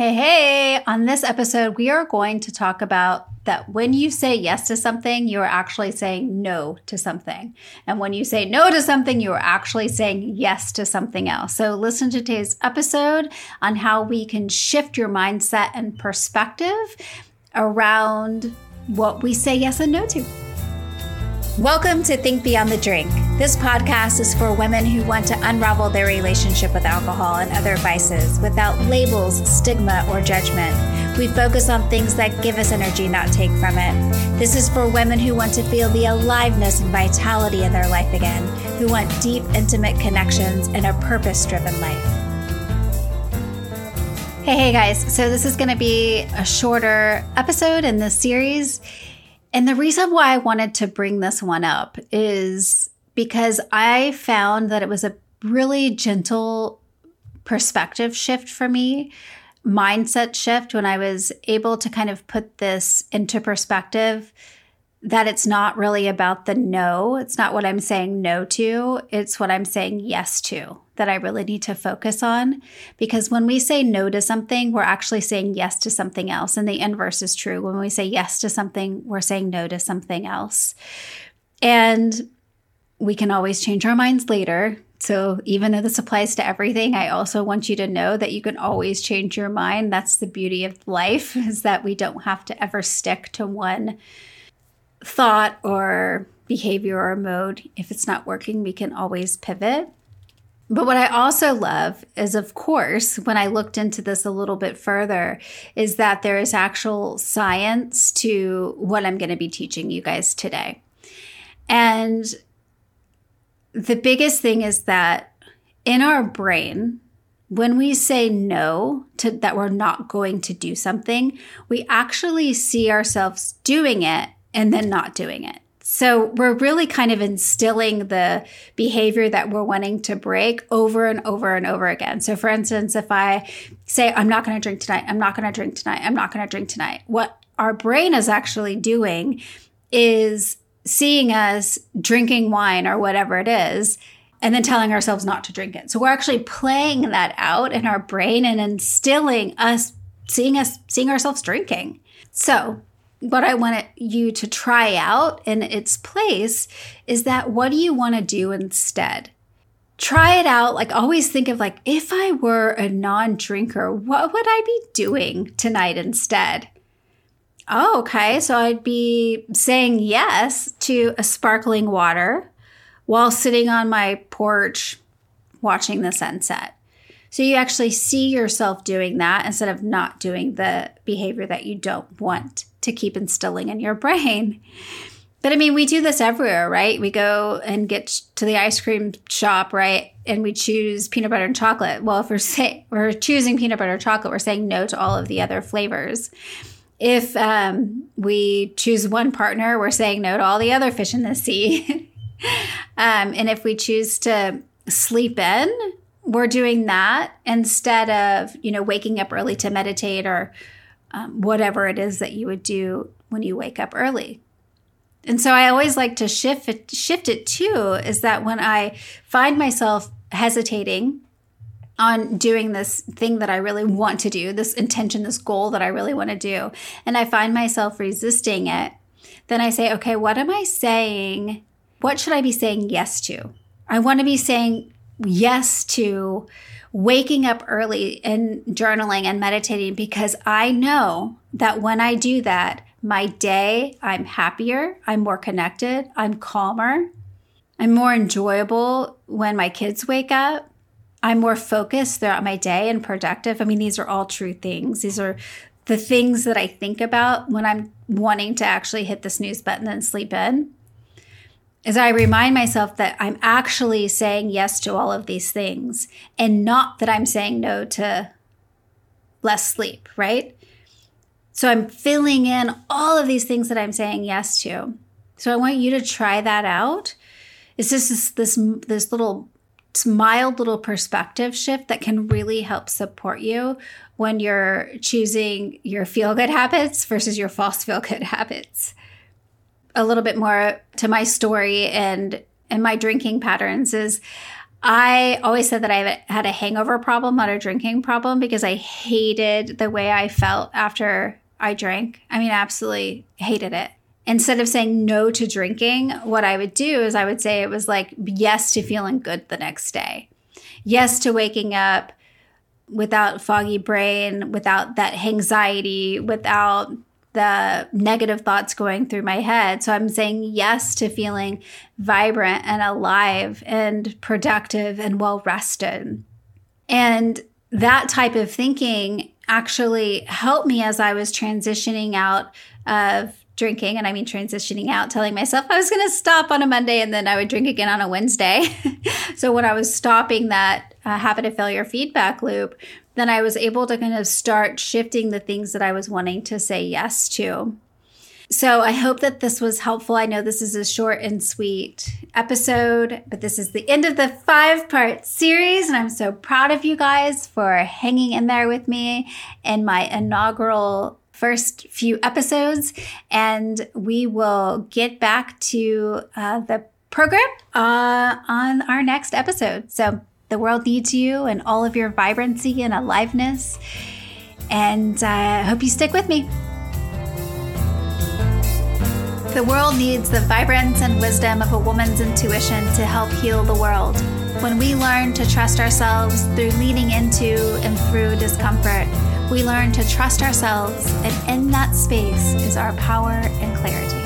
Hey, hey, on this episode, we are going to talk about that when you say yes to something, you are actually saying no to something. And when you say no to something, you are actually saying yes to something else. So, listen to today's episode on how we can shift your mindset and perspective around what we say yes and no to. Welcome to Think Beyond the Drink. This podcast is for women who want to unravel their relationship with alcohol and other vices without labels, stigma, or judgment. We focus on things that give us energy, not take from it. This is for women who want to feel the aliveness and vitality in their life again, who want deep, intimate connections and a purpose driven life. Hey, hey guys. So, this is going to be a shorter episode in this series. And the reason why I wanted to bring this one up is because I found that it was a really gentle perspective shift for me, mindset shift when I was able to kind of put this into perspective that it's not really about the no. It's not what I'm saying no to. It's what I'm saying yes to that I really need to focus on. Because when we say no to something, we're actually saying yes to something else. And the inverse is true. When we say yes to something, we're saying no to something else. And we can always change our minds later. So, even though this applies to everything, I also want you to know that you can always change your mind. That's the beauty of life, is that we don't have to ever stick to one thought or behavior or mode. If it's not working, we can always pivot. But what I also love is, of course, when I looked into this a little bit further, is that there is actual science to what I'm going to be teaching you guys today. And the biggest thing is that in our brain, when we say no to that we're not going to do something, we actually see ourselves doing it and then not doing it. So we're really kind of instilling the behavior that we're wanting to break over and over and over again. So, for instance, if I say, I'm not going to drink tonight, I'm not going to drink tonight, I'm not going to drink tonight, what our brain is actually doing is seeing us drinking wine or whatever it is and then telling ourselves not to drink it. So we're actually playing that out in our brain and instilling us seeing us seeing ourselves drinking. So what I want you to try out in its place is that what do you want to do instead? Try it out. Like, always think of like, if I were a non drinker, what would I be doing tonight instead? Oh, okay. So I'd be saying yes to a sparkling water while sitting on my porch watching the sunset. So you actually see yourself doing that instead of not doing the behavior that you don't want to keep instilling in your brain. But I mean, we do this everywhere, right? We go and get to the ice cream shop, right? And we choose peanut butter and chocolate. Well, if we're say, we're choosing peanut butter and chocolate, we're saying no to all of the other flavors. If um, we choose one partner, we're saying no to all the other fish in the sea. um, and if we choose to sleep in, we're doing that instead of you know waking up early to meditate or um, whatever it is that you would do when you wake up early. And so I always like to shift it, shift it too is that when I find myself hesitating on doing this thing that I really want to do, this intention, this goal that I really want to do, and I find myself resisting it, then I say, okay, what am I saying? What should I be saying yes to? I want to be saying yes to waking up early and journaling and meditating because I know that when I do that, my day, I'm happier, I'm more connected, I'm calmer, I'm more enjoyable when my kids wake up. I'm more focused throughout my day and productive. I mean, these are all true things. These are the things that I think about when I'm wanting to actually hit the snooze button and sleep in as I remind myself that I'm actually saying yes to all of these things and not that I'm saying no to less sleep, right? So I'm filling in all of these things that I'm saying yes to. So I want you to try that out. It's just this this, this little mild little perspective shift that can really help support you when you're choosing your feel good habits versus your false feel good habits a little bit more to my story and and my drinking patterns is I always said that I had a hangover problem, not a drinking problem, because I hated the way I felt after I drank. I mean, absolutely hated it. Instead of saying no to drinking, what I would do is I would say it was like yes to feeling good the next day, yes to waking up without foggy brain, without that anxiety, without the negative thoughts going through my head. So I'm saying yes to feeling vibrant and alive and productive and well rested. And that type of thinking actually helped me as I was transitioning out of drinking. And I mean, transitioning out, telling myself I was going to stop on a Monday and then I would drink again on a Wednesday. so when I was stopping that uh, habit of failure feedback loop, then I was able to kind of start shifting the things that I was wanting to say yes to. So I hope that this was helpful. I know this is a short and sweet episode, but this is the end of the five part series. And I'm so proud of you guys for hanging in there with me in my inaugural first few episodes. And we will get back to uh, the program uh, on our next episode. So the world needs you and all of your vibrancy and aliveness. And I uh, hope you stick with me. The world needs the vibrance and wisdom of a woman's intuition to help heal the world. When we learn to trust ourselves through leaning into and through discomfort, we learn to trust ourselves, and in that space is our power and clarity.